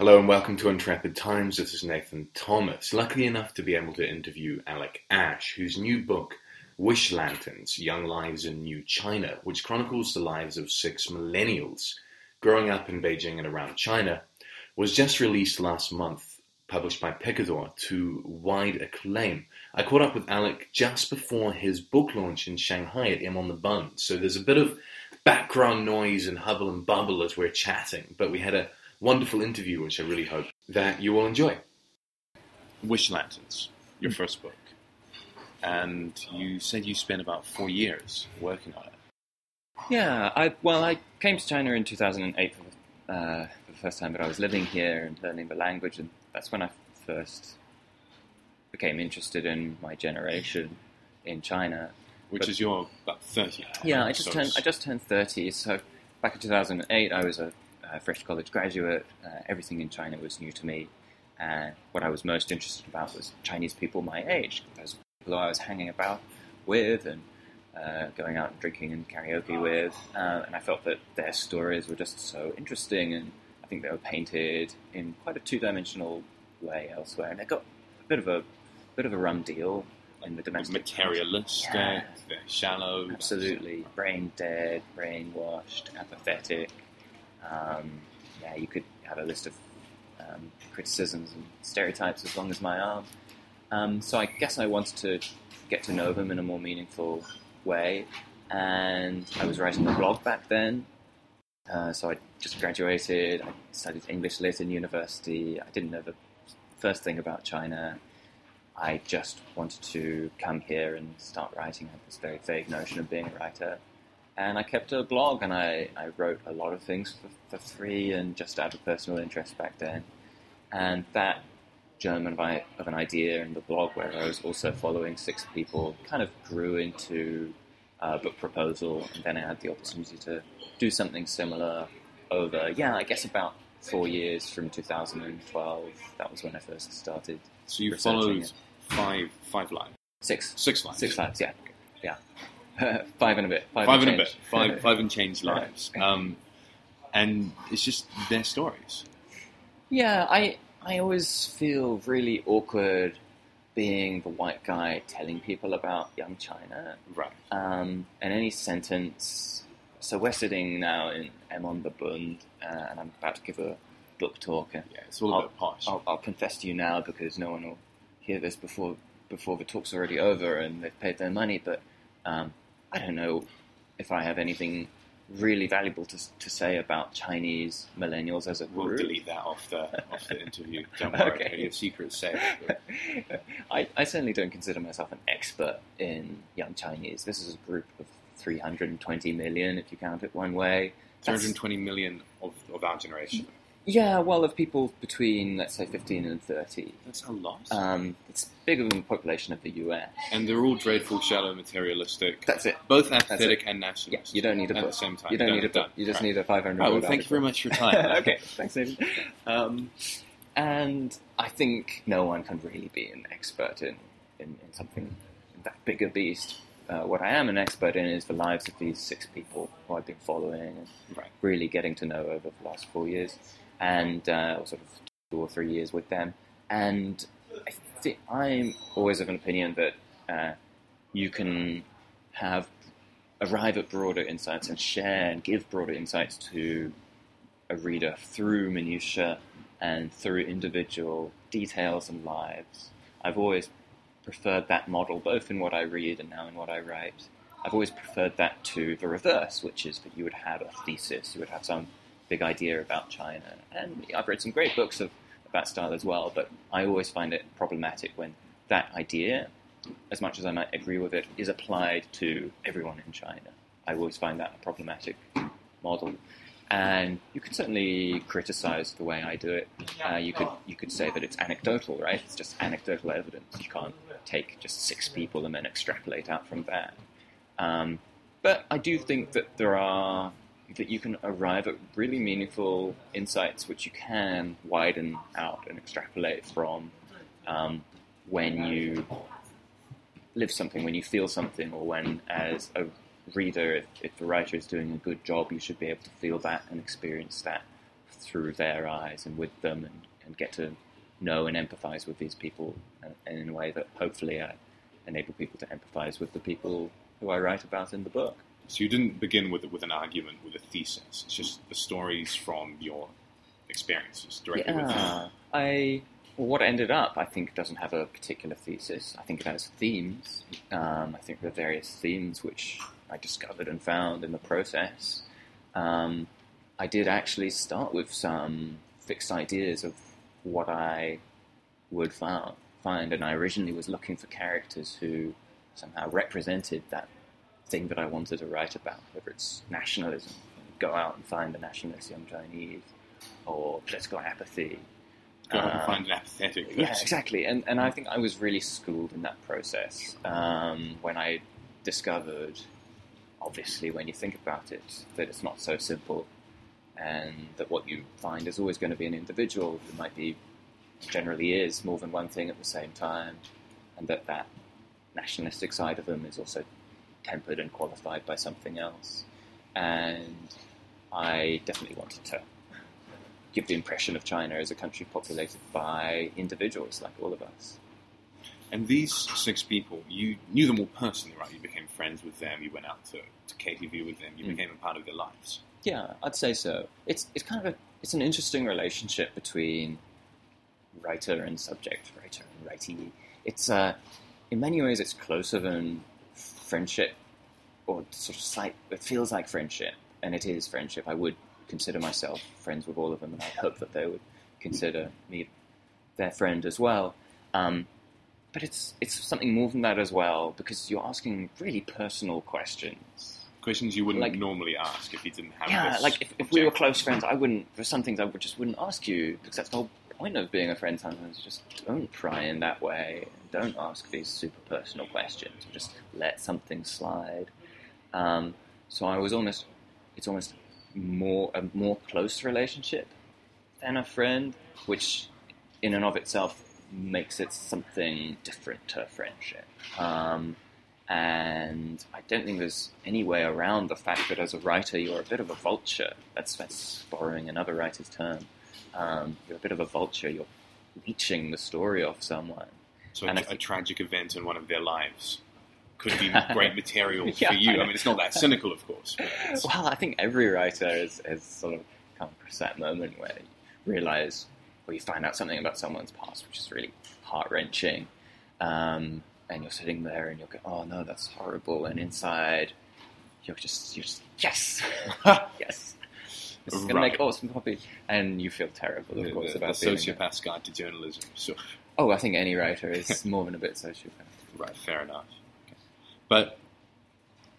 Hello and welcome to Intrepid Times. This is Nathan Thomas. Lucky enough to be able to interview Alec Ash, whose new book, Wish Lanterns Young Lives in New China, which chronicles the lives of six millennials growing up in Beijing and around China, was just released last month, published by Picador to wide acclaim. I caught up with Alec just before his book launch in Shanghai at M on the Bund, so there's a bit of background noise and hubble and bubble as we're chatting, but we had a wonderful interview, which I really hope that you will enjoy. Wish Lanterns, your first book. And you said you spent about four years working on it. Yeah, I well, I came to China in 2008 for the, uh, for the first time, but I was living here and learning the language, and that's when I first became interested in my generation in China. Which But- is your about 30 now, Yeah. I just So turned I just turned 30. So back in 2008, I was a, a fresh college graduate. Uh, everything in China was new to me, and what I was most interested about was Chinese people my age. Those people I was hanging about with and uh, going out and drinking and karaoke with, uh, and I felt that their stories were just so interesting, and I think they were painted in quite a two-dimensional way elsewhere, and they got a bit of a bit of a rum deal in the domestic materialistic, Yeah. shallow. Absolutely, brain dead, brainwashed, apathetic. Um, yeah, you could have a list of um, criticisms and stereotypes as long as my arm. Um, so I guess I wanted to get to know them in a more meaningful way, and I was writing a blog back then. Uh, so I just graduated. I studied English lit in university. I didn't know the first thing about China. I just wanted to come here and start writing. I had this very vague notion of being a writer. And I kept a blog and I, I wrote a lot of things for, for free and just out of personal interest back then. And that germ of, I- of an idea in the blog, where I was also following six people, kind of grew into a book proposal. And then I had the opportunity to do something similar over, yeah, I guess about four years from 2012. That was when I first started. So you followed it. five five lives, Six. six lives, Six lives, yeah. Yeah. five and a bit. Five, five and a bit, five five and change lives, um, and it's just their stories. Yeah, I I always feel really awkward being the white guy telling people about young China. Right. Um, and any sentence. So we're sitting now in M on the Bund, uh, and I'm about to give a book talk. And Yeah, it's all I'll, about posh. I'll, I'll confess to you now because no one will hear this before before the talk's already over and they've paid their money. But um, I don't know if I have anything really valuable to, to say about Chinese millennials as a group. We'll delete that off the off the interview. Don't worry, Okay. your secret's safe. I, I certainly don't consider myself an expert in young Chinese. This is a group of 320 million, if you count it one way. Two That's- hundred twenty million of, of our generation. Yeah, well, of people between, let's say, 15 and 30. That's a lot. Um, it's bigger than the population of the US. and they're all dreadful, shallow, materialistic. That's it. both apathetic and nationalist. Yeah, you don't need a at the same time. You don't need a book. done. You just Right. need a 500 Right, well, thank you very much for your time. okay, thanks, David. Um, and I think no one can really be an expert in, in, in something that big a beast. Uh, what I am an expert in is the lives of these six people who I've been following and Right. really getting to know over the last four years, and uh, sort of two or three years with them. And I I'm always of an opinion that uh, you can have arrive at broader insights and share and give broader insights to a reader through minutiae and through individual details and lives. I've always preferred that model, both in what I read and now in what I write. I've always preferred that to the reverse, which is that you would have a thesis, you would have some big idea about China. And I've read some great books of, of that style as well, but I always find it problematic when that idea, as much as I might agree with it, is applied to everyone in China. I always find that a problematic model. And you can certainly criticize the way I do it. Uh, you could you could say that it's anecdotal, right? It's just anecdotal evidence. You can't take just six people and then extrapolate out from that. Um, but I do think that there are that you can arrive at really meaningful insights which you can widen out and extrapolate from um, when you live something, when you feel something, or when, as a reader, if, if the writer is doing a good job, you should be able to feel that and experience that through their eyes and with them and, and get to know and empathize with these people and in a way that hopefully I enable people to empathize with the people who I write about in the book. So you didn't begin with with an argument, with a thesis. It's just the stories from your experiences directly with them. I well, what ended up, I think, doesn't have a particular thesis. I think it has themes. Um, I think the various themes which I discovered and found in the process. Um, I did actually start with some fixed ideas of what I would found, find, and I originally was looking for characters who somehow represented that thing that I wanted to write about, whether it's nationalism, go out and find the nationalist young Chinese, or political apathy, Go out and Uh, find an apathetic person. yeah, exactly. And and I think I was really schooled in that process um, when I discovered, obviously, when you think about it, that it's not so simple, and that what you find is always going to be an individual who might be, generally is more than one thing at the same time, and that that nationalistic side of them is also tempered and qualified by something else. And I definitely wanted to give the impression of China as a country populated by individuals like all of us. And these six people, you knew them all personally, right? You became friends with them. You went out to, to KTV with them. You Mm. became a part of their lives. Yeah, I'd say so. It's it's kind of a it's an interesting relationship between writer and subject, writer and writee. It's uh, in many ways it's closer than friendship, or sort of sight. It feels like friendship, and it is friendship. I would consider myself friends with all of them, and I hope that they would consider me their friend as well. Um, but it's it's something more than that as well because you're asking really personal questions. Questions you wouldn't Like- normally ask if you didn't have Yeah, like if, if we were close friends, I wouldn't. For some things, I would just wouldn't ask you because that's the whole point of being a friend. Sometimes is just don't pry in that way. Don't ask these super personal questions. Just let something slide. Um, so I was almost. It's almost more a more close relationship than a friend, which in and of itself makes it something different to a friendship. Um, and I don't think there's any way around the fact that as a writer you're a bit of a vulture. That's that's borrowing another writer's term. Um, you're a bit of a vulture. You're leeching the story off someone. So and a, a tragic event in one of their lives could be great material Yeah, for you. I I mean, it's not that cynical, of course. But Well, I think every writer has, has sort of come across that moment where you realize, or you find out something about someone's past which is really heart wrenching, um, and you're sitting there and you're going, "Oh no, that's horrible," and inside you're just, you're just, yes, yes, this is going Right. to make awesome copy, and you feel terrible, of the, course, the, the about that. sociopath's guide to journalism. So, Oh, I think any writer is more than a bit sociopath. right, fair enough. Okay. But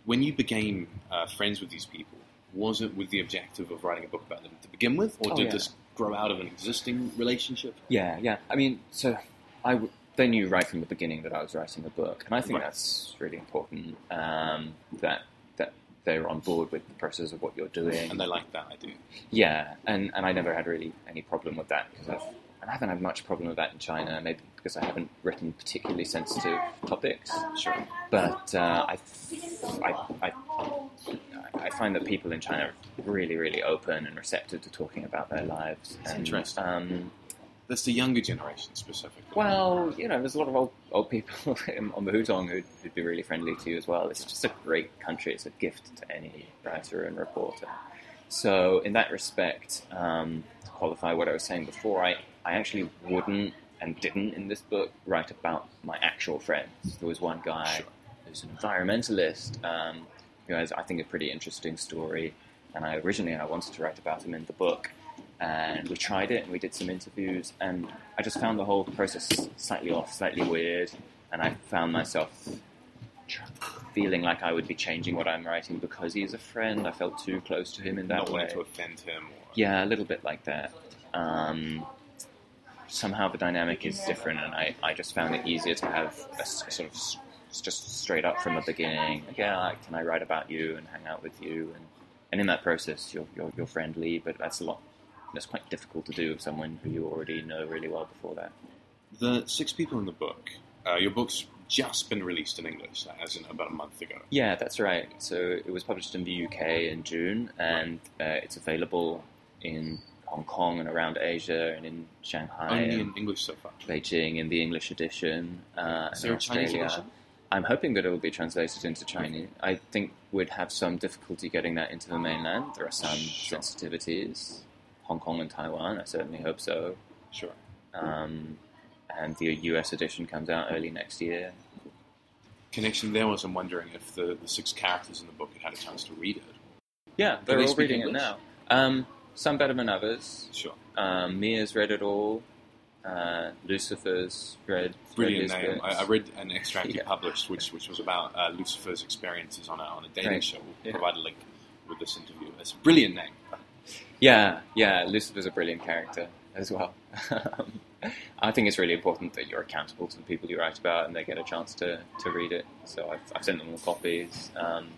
when you became uh, friends with these people, was it with the objective of writing a book about them to begin with, or Oh, did yeah. this grow out of an existing relationship? Yeah, yeah. I mean, so I w- they knew right from the beginning that I was writing a book, and I think Right. that's really important. Um, that they're on board with the process of what you're doing. And they like that idea. yeah, and and I never had really any problem with that because I've and I haven't had much problem with that in China. Maybe because I haven't written particularly sensitive topics. Sure. But uh, I, I, I, I find that people in China are really, really open and receptive to talking about their lives. That's and, interesting. Um, That's the younger generation specifically. well, you know, there's a lot of old, old people on the Hutong who'd, who'd be really friendly to you as well. It's just a great country. It's a gift to any writer and reporter. So, in that respect, um, to qualify what I was saying before, I, I actually wouldn't and didn't in this book write about my actual friends. There was one guy Sure. who's an environmentalist um, who has, I think, a pretty interesting story. And I originally I wanted to write about him in the book, and we tried it and we did some interviews, and I just found the whole process slightly off, slightly weird, and I found myself feeling like I would be changing what I'm writing because he's a friend. I felt too close to him in that Not way. wanting to offend him. Or, Yeah, a little bit like that. Um, somehow the dynamic is different, and I, I just found it easier to have a, a sort of just straight up from the beginning. Yeah, can I write about you and hang out with you? And, and in that process, you're, you're, you're friendly, but that's a lot. That's quite difficult to do with someone who you already know really well before that. The six people in the book, uh, your book's just been released in English, as in about a month ago. Yeah, that's right. So it was published in the UK in June, and uh, it's available in Hong Kong and around Asia and in Shanghai Only in English so far. Beijing in the English edition. Uh, Is there a Chinese Australia. edition? I'm hoping that it will be translated into Chinese. I think we'd have some difficulty getting that into the mainland. There are some Sure. sensitivities. Hong Kong and Taiwan, I certainly hope so. Sure. Um, and the US edition comes out early next year. Connection there was I'm wondering if the, the six characters in the book had had a chance to read it. Yeah, they're they all reading English? it now. Um, some better than others. Sure. Um, Mia's read it all. Uh, Lucifer's read. Brilliant read name. I. I read an extract you Yeah. published, which which was about uh, Lucifer's experiences on a, on a dating Right. show. We'll Yeah. provide a link with this interview. It's a brilliant name. Yeah, yeah, Lucifer's a brilliant character as well. I think it's really important that you're accountable to the people you write about and they get a chance to, to read it. So I've, I've sent them all copies, um,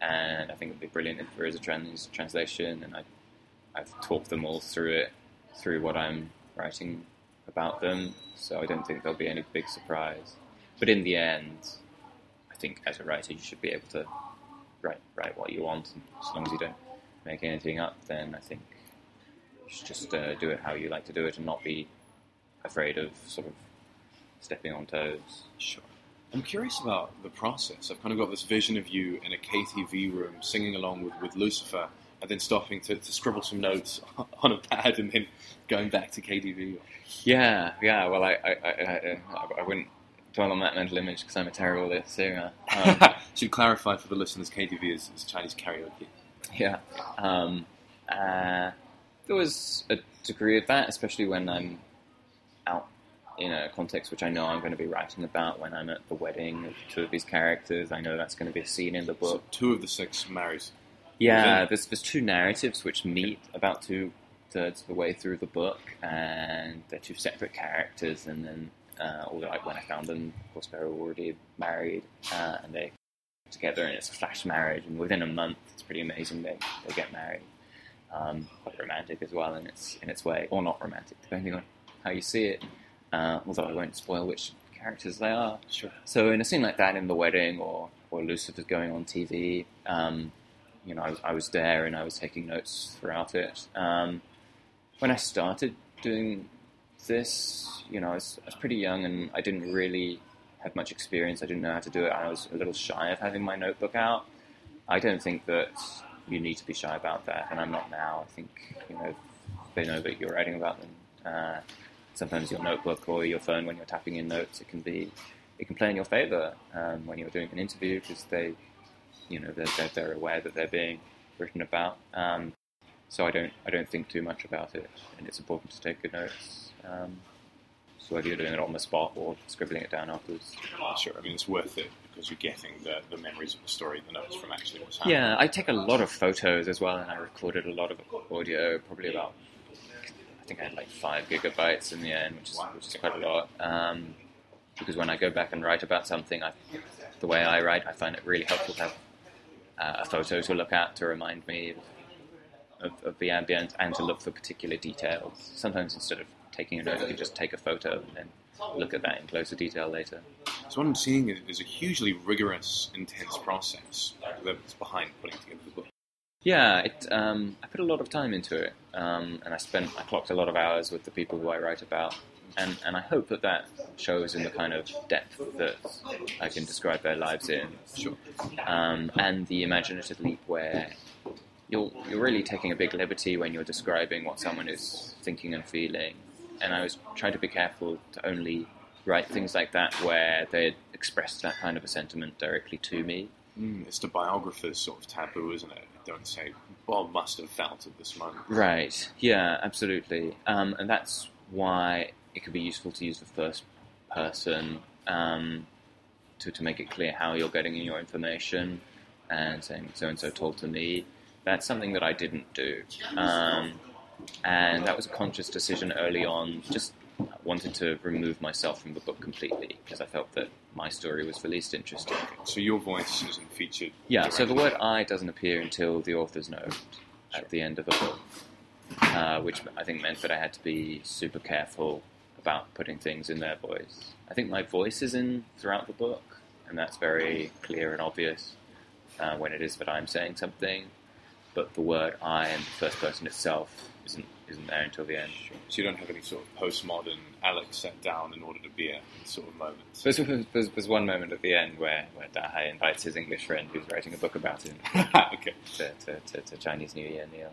and I think it'd be brilliant if there is a trans- translation, and I, I've talked them all through it, through what I'm writing about them, so I don't think there'll be any big surprise. But in the end, I think as a writer you should be able to write, write what you want, as long as you don't make anything up, then I think you should just uh, do it how you like to do it and not be afraid of sort of stepping on toes. Sure. I'm curious about the process. I've kind of got this vision of you in a KTV room singing along with, with Lucifer and then stopping to, to scribble some notes on a pad and then going back to KTV. Yeah, yeah. Well, I, I, I, I, I wouldn't dwell on that mental image because I'm a terrible singer. Um, Should clarify for the listeners, KTV is, is Chinese karaoke. yeah. Um, uh, there was a degree of that, especially when I'm out in a context which I know I'm going to be writing about when I'm at the wedding of two of these characters. I know that's going to be a scene in the book. So two of the six marries. Yeah, there's there's two narratives which meet about two thirds of the way through the book, and they're two separate characters. And then, uh, although I, when I found them, of course, they were already married, uh, and they together, and it's a flash marriage. And within a month, it's pretty amazing. They they get married. Um, quite romantic as well in its in its way, or not romantic, depending on how you see it. Uh, although I won't spoil which characters they are. Sure. So in a scene like that in the wedding, or or Lucifer's going on TV, um, you know, I was, I was there and I was taking notes throughout it. Um, when I started doing this, you know, I was, I was pretty young and I didn't really have much experience. I didn't know how to do it. I was a little shy of having my notebook out. I don't think that you need to be shy about that, and I'm not now. I think you know they know that you're writing about them. Uh, sometimes your notebook or your phone, when you're tapping in notes, it can be it can play in your favor um, when you're doing an interview because they, you know, they're, they're, they're aware that they're being written about. Um, so I don't I don't think too much about it, and it's important to take good notes. Um, so whether you're doing it on the spot or scribbling it down afterwards. Sure. I mean, it's worth it because you're getting the, the memories of the story, the notes from actually what's happening. Yeah, I take a lot of photos as well, and I recorded a lot of audio, probably about I think I had like five gigabytes in the end, which is, which is quite a lot. Um, because when I go back and write about something, I, the way I write, I find it really helpful to have uh, a photo to look at to remind me of, of, of the ambient and to look for particular details. Sometimes instead of taking a note, you can just take a photo and then look at that in closer detail later. So what I'm seeing is, is a hugely rigorous, intense process that's behind putting together the book. Yeah, it, um, I put a lot of time into it, um, and I spent I clocked a lot of hours with the people who I write about, and, and I hope that that shows in the kind of depth that I can describe their lives in, Sure. um, and the imaginative leap where you're you're really taking a big liberty when you're describing what someone is thinking and feeling, and I was trying to be careful to only write things like that where they expressed that kind of a sentiment directly to me. Mm, it's the biographer's sort of taboo, isn't it? Don't say Bob must have felt at this moment. Right. Yeah, absolutely. Um, and that's why it could be useful to use the first person um, to, to make it clear how you're getting your information and saying so and so told to me. That's something that I didn't do. Um, and that was a conscious decision early on. Just wanted to remove myself from the book completely because I felt that my story was the least interesting. So your voice isn't featured. Yeah, so the word I doesn't appear until the author's note at the end of the book, uh, which I think meant that I had to be super careful about putting things in their voice. I think my voice is in throughout the book, and that's very clear and obvious uh, when it is that I'm saying something, but the word I and the first person itself isn't isn't there until the end. So you don't have any sort of postmodern Alex sat down in order to be a sort of moments. There's, there's, there's one moment at the end where, where Dahai invites his English friend who's writing a book about him okay. to, to, to, to Chinese New Year, Neil.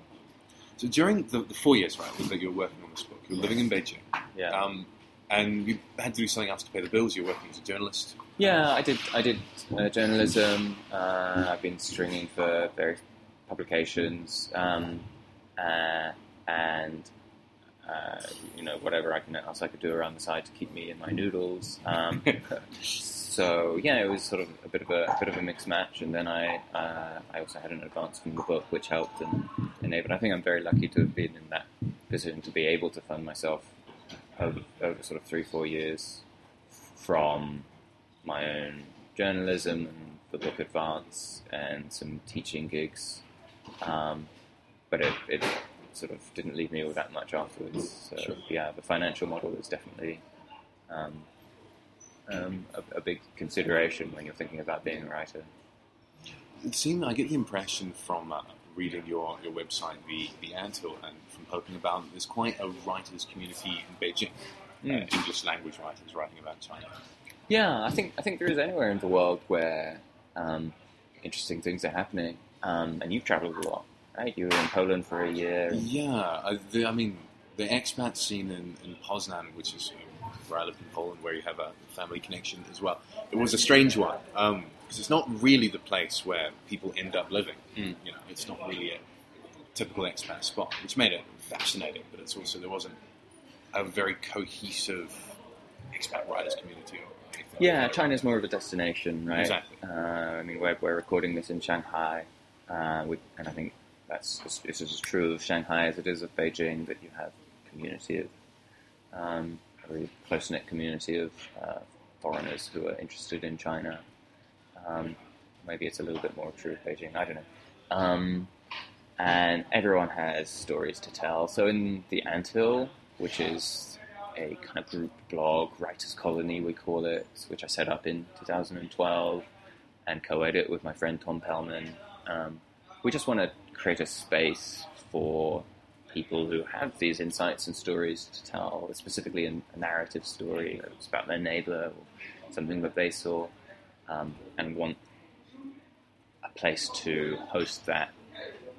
So during the, the four years, right, that you were working on this book, you were living in Beijing, Yeah. um, and you had to do something else to pay the bills. You were working as a journalist. Yeah, I did. I did uh, journalism. Uh, I've been stringing for various publications, um, uh, and uh, you know whatever I can else I could do around the side to keep me in my noodles. Um, so yeah, it was sort of a bit of a, a bit of a mixed match, and then I uh, I also had an advance from the book, which helped and enabled. I think I'm very lucky to have been in that position to be able to fund myself over, over sort of three four years from my own journalism and the book advance and some teaching gigs. Um, but it, it sort of didn't leave me with that much afterwards. So Sure. yeah, the financial model is definitely um, um, a, a big consideration when you're thinking about being a writer. It seemed I get the impression from uh, reading your, your website, the the Anthill, and from poking about, there's quite a writers' community in Beijing. Mm. Uh, English language writers writing about China. Yeah, I think I think there is anywhere in the world where um, interesting things are happening. Um, and you've travelled a lot, right? You were in Poland for a year. and- Yeah, I, the, I mean, the expat scene in, in Poznan, which is where I live in Poland, where you have a family connection as well, it was a strange one because it's not really the place where people end up living. Mm. You know, it's not really a typical expat spot, which made it fascinating. But it's also there wasn't a very cohesive expat writers community or. Yeah, like that. China's more of a destination, right? Exactly. Uh, I mean, we're, we're recording this in Shanghai, uh, with, and I think that's this is as true of Shanghai as it is of Beijing. That you have community of um, a really close knit community of uh, foreigners who are interested in China. Um, maybe it's a little bit more true of Beijing. I don't know. Um, and everyone has stories to tell. So in the Anthill, which is a kind of group blog, writers colony, we call it, which I set up in 2012 and co-edit with my friend Tom Pellman. Um, we just want to create a space for people who have these insights and stories to tell, specifically a, a narrative story that's about their neighbor or something that they saw, um, and want a place to host that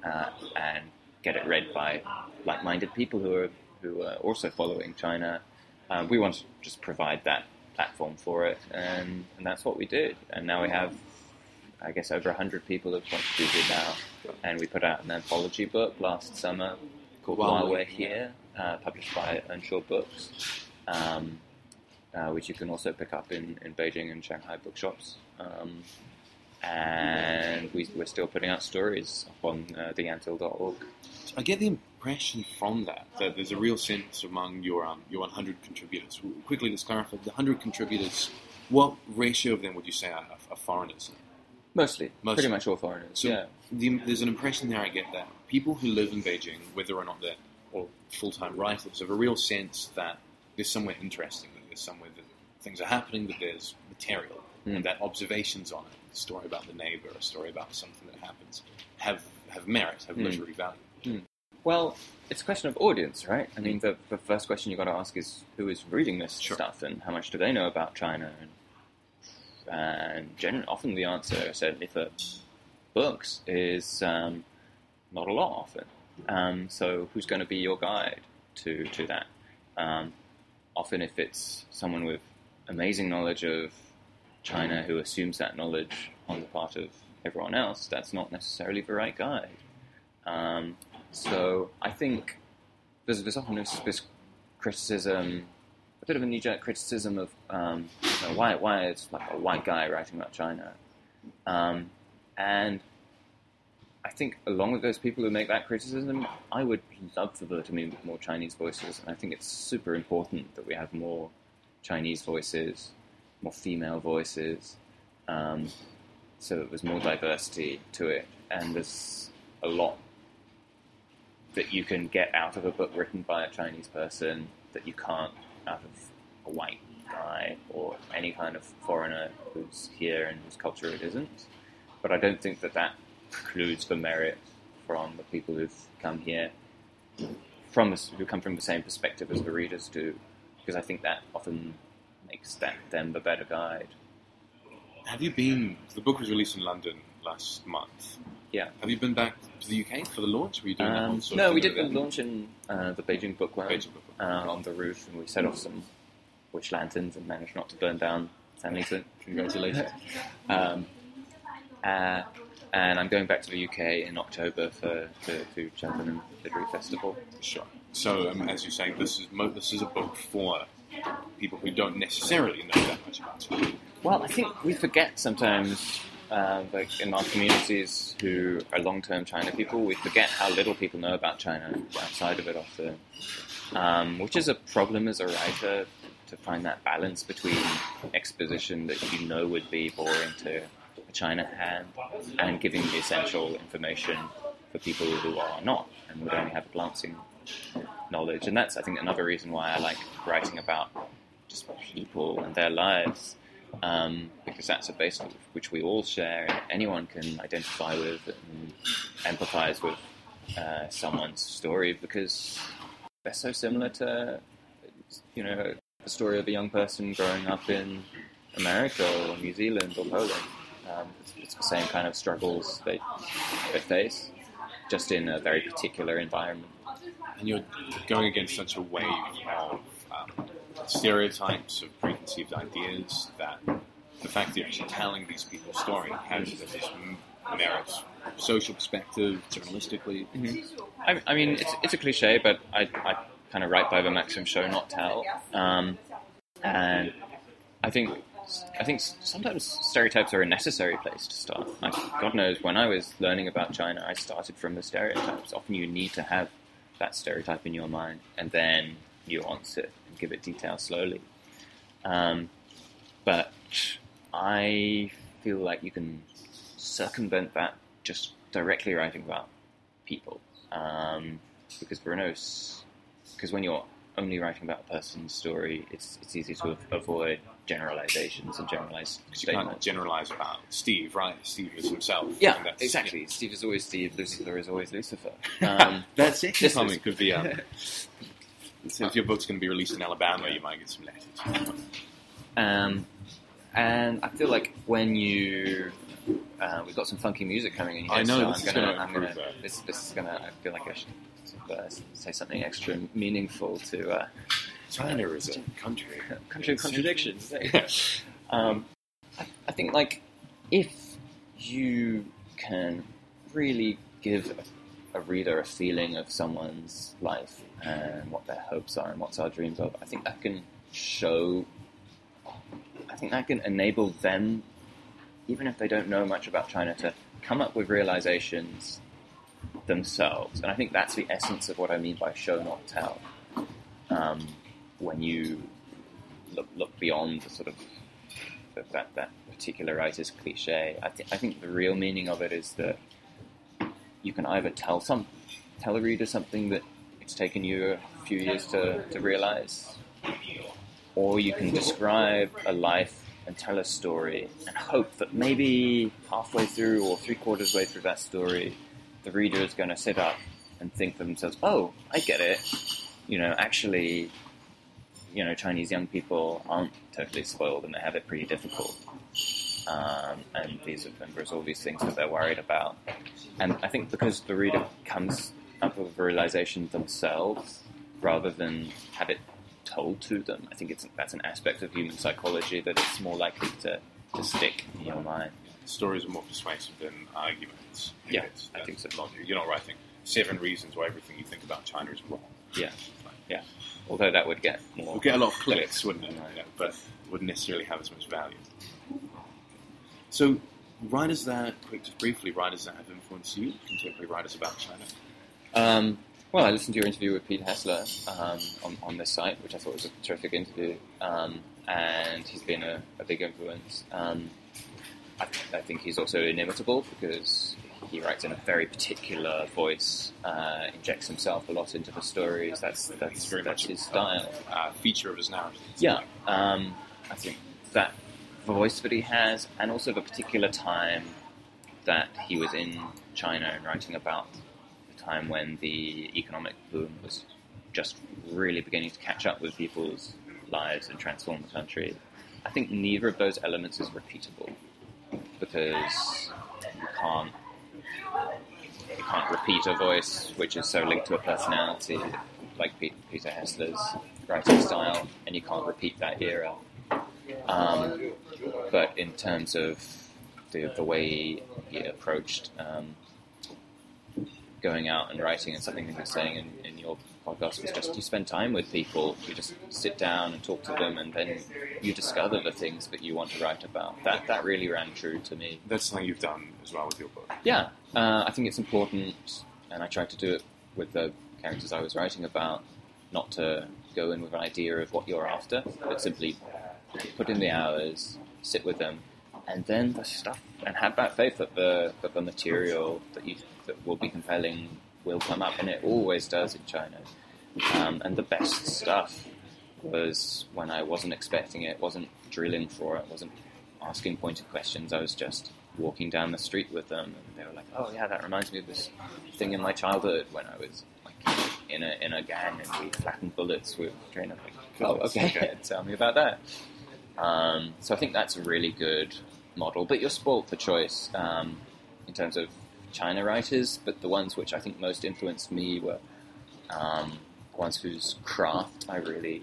uh, and get it read by like-minded people who are who are also following China. Um, we want to just provide that platform for it, and, and that's what we did. And now we have, I guess, over hundred people have contributed now, and we put out an anthology book last summer called While While, We're Here. Here, uh, published by Earnshaw Books. Um, uh, which you can also pick up in, in Beijing and Shanghai bookshops. Um, and we, we're still putting out stories up on uh, theanthill.org. I get the impression from that that there's a real sense among your um, your 100 contributors. Quickly, let's clarify: the 100 contributors, what ratio of them would you say are, are foreigners? Mostly, Mostly. pretty much all foreigners. So yeah. the, there's an impression there I get that people who live in Beijing, whether or not they're or full-time writers, have a real sense that there's somewhere interesting, that there's somewhere that things are happening, that there's material, Mm. and that observations on it, a story about the neighbor, a story about something that happens, have have merit, have Mm. literary value. Well, it's a question of audience, right? I mean, the, the first question you've got to ask is who is reading this Sure. stuff and how much do they know about China? And, and gen- often the answer, certainly for books, is um, not a lot often. Um, so who's going to be your guide to, to that? Um, often if it's someone with amazing knowledge of China who assumes that knowledge on the part of everyone else, that's not necessarily the right guide. Um, so I think there's, there's often this, this criticism, a bit of a knee-jerk criticism of um, you know, why why is like a white guy writing about China, um, and I think along with those people who make that criticism, I would love for there to be more Chinese voices, and I think it's super important that we have more Chinese voices, more female voices, um, so that there's more diversity to it, and there's a lot that you can get out of a book written by a Chinese person that you can't out of a white guy or any kind of foreigner who's here and whose culture it isn't. But I don't think that that precludes the merit from the people who've come here from who come from the same perspective as the readers do, because I think that often makes that them the better guide. Have you been? The book was released in London last month. Yeah. Have you been back to the UK for the launch? Were you doing that Um, of no, we did the launch in uh, the Beijing Bookworm Beijing Book uh, on the roof, and we set off some wish lanterns and managed not to burn down Sanlitun. Congratulations. um, uh, and I'm going back to the UK in October for the to Cheltenham Literary Festival. Sure. So, um, as you're saying, this is mo- this is a book for people who don't necessarily know that much about it. Well, I think we forget sometimes, uh, like in our communities who are long-term China people, we forget how little people know about China outside of it often, um, which is a problem as a writer to find that balance between exposition that you know would be boring to a China hand and giving the essential information for people who are not and would only have a glancing knowledge. And that's, I think, another reason why I like writing about just people and their lives um, because that's a base which we all share and anyone can identify with and empathize with uh, someone's story because they're so similar to, you know, the story of a young person growing up in America or New Zealand or Poland. Um, it's, it's the same kind of struggles they, they face, just in a very particular environment. And you're going against such a wave of um, stereotypes, of preconceived ideas, that the fact that you're telling these people's story has this merits, social perspective, journalistically. I, I mean, it's, it's a cliche, but I, I kind of write by the maxim show not tell. Um, and I think I think sometimes stereotypes are a necessary place to start. Like, God knows, when I was learning about China, I started from the stereotypes. Often you need to have that stereotype in your mind and then nuance it give it detail slowly. Um, but I feel like you can circumvent that just directly writing about people. Um, because no. Because when you're only writing about a person's story, it's, it's easy to avoid generalizations and generalized Because you can't statements. generalize about Steve, right? Steve is himself. Yeah, exactly. Steve is always Steve. Lucifer is always Lucifer. Um, That's it. This could be. Um, if your book's going to be released in Alabama, you might get some letters. um, and I feel like when you, uh, we've got some funky music coming in here. I know, so this I'm is gonna, gonna I'm gonna, this, this is gonna. I feel like I should uh, say something extra meaningful to uh, China is a country. country of contradictions. Um, I, I think like if you can really give a, a reader a feeling of someone's life and what their hopes are and what's our dreams of, I think that can show. I think that can enable them, even if they don't know much about China, to come up with realizations themselves. And I think that's the essence of what I mean by show not tell. Um, when you look, look beyond the sort of that that particular writer's cliche. I, th- I think the real meaning of it is that you can either tell some tell a reader something that it's taken you a few years to, to realize, or you can describe a life and tell a story and hope that maybe halfway through or three quarters way through that story, the reader is going to sit up and think to themselves, "Oh, I get it." You know, actually, you know, Chinese young people aren't totally spoiled and they have it pretty difficult. Um, and these and all these things that they're worried about. And I think because the reader comes up with a realization themselves rather than have it told to them, I think it's that's an aspect of human psychology that it's more likely to, to stick in your mind. Stories are more persuasive than arguments. Yeah, I think so. You're not writing seven reasons why everything you think about China is wrong. Yeah, yeah. Although that would get more. We'll get a lot of clicks, wouldn't it? Yeah, but wouldn't necessarily have as much value. So, writers that, quick, just briefly, writers that have influenced you, contemporary writers about China. Um, well, I listened to your interview with Pete Hessler um, on, on this site, which I thought was a terrific interview, um, and he's been a, a big influence. Um, I, I think he's also inimitable because he writes in a very particular voice, uh, injects himself a lot into the stories. That's that's that's much his style. Uh, feature of his narrative. Yeah, um, I think that voice that he has, and also the particular time that he was in China and writing about the time when the economic boom was just really beginning to catch up with people's lives and transform the country. I think neither of those elements is repeatable because you can't you can't repeat a voice which is so linked to a personality like Peter Hessler's writing style, and you can't repeat that era. Um, but in terms of the, the way he approached um, going out and writing, and something that you're saying in, in your podcast was just you spend time with people, you just sit down and talk to them, and then you discover the things that you want to write about. That that really rang true to me. That's something you've done as well with your book. Yeah, uh, I think it's important, and I tried to do it with the characters I was writing about, not to go in with an idea of what you're after, but simply put in the hours, sit with them, and then the stuff, and have that faith that the that the material that you that will be compelling will come up, and it always does in China. Um, and the best stuff was when I wasn't expecting it, wasn't drilling for it, wasn't asking pointed questions. I was just walking down the street with them, and they were like, "Oh yeah, that reminds me of this thing in my childhood when I was like in a in a gang and we flattened bullets with trainer." Like, oh, okay. tell me about that. Um, so I think that's a really good model, but you're spoilt for choice um, in terms of China writers, but the ones which I think most influenced me were um, ones whose craft I really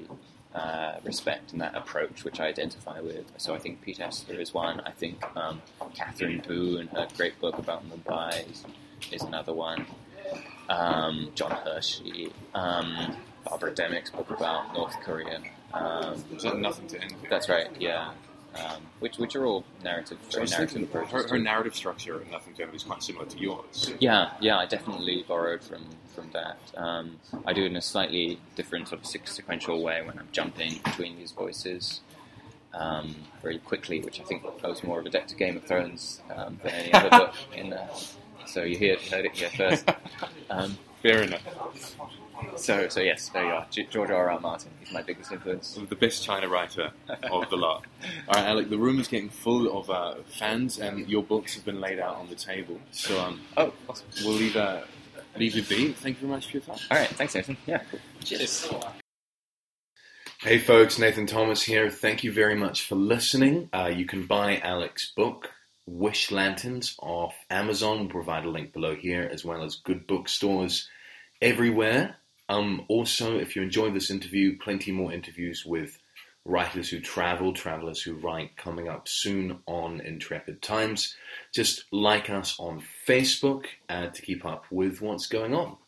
uh, respect and that approach which I identify with. So I think Pete Hessler is one. I think um, Katherine Boo and her great book about Mumbai is, is another one. Um, John Hersey, um, Barbara Demick's book about North Korea. Um, nothing to end. That's right. Yeah um, which which are all narrative, very narrative Her, her, narrative structure, Nothing to is quite similar to yours. Yeah, yeah, I definitely borrowed from from that. Um, I do it in a slightly different sort of sequential way when I'm jumping between these voices. Um, very quickly, which I think owes more of a deck to Game of Thrones um, than any other book. In there. So you hear, heard it here first. Um, Fair enough. So, so yes, there you are. George R. R. Martin. He's my biggest influence. The best China writer of the lot. All right, Alec. The room is getting full of uh, fans, and your books have been laid out on the table. So, um, oh, awesome. we'll leave uh, leave you be. Thank you very much for your time. All right, thanks, Nathan. Yeah, cheers. Hey, folks. Nathan Thomas here. Thank you very much for listening. Uh, you can buy Alec's book. Wish Lanterns off Amazon. We'll provide a link below here, as well as good bookstores everywhere. Um, also, if you enjoyed this interview, plenty more interviews with writers who travel, travelers who write, coming up soon on Intrepid Times. Just like us on Facebook uh, to keep up with what's going on.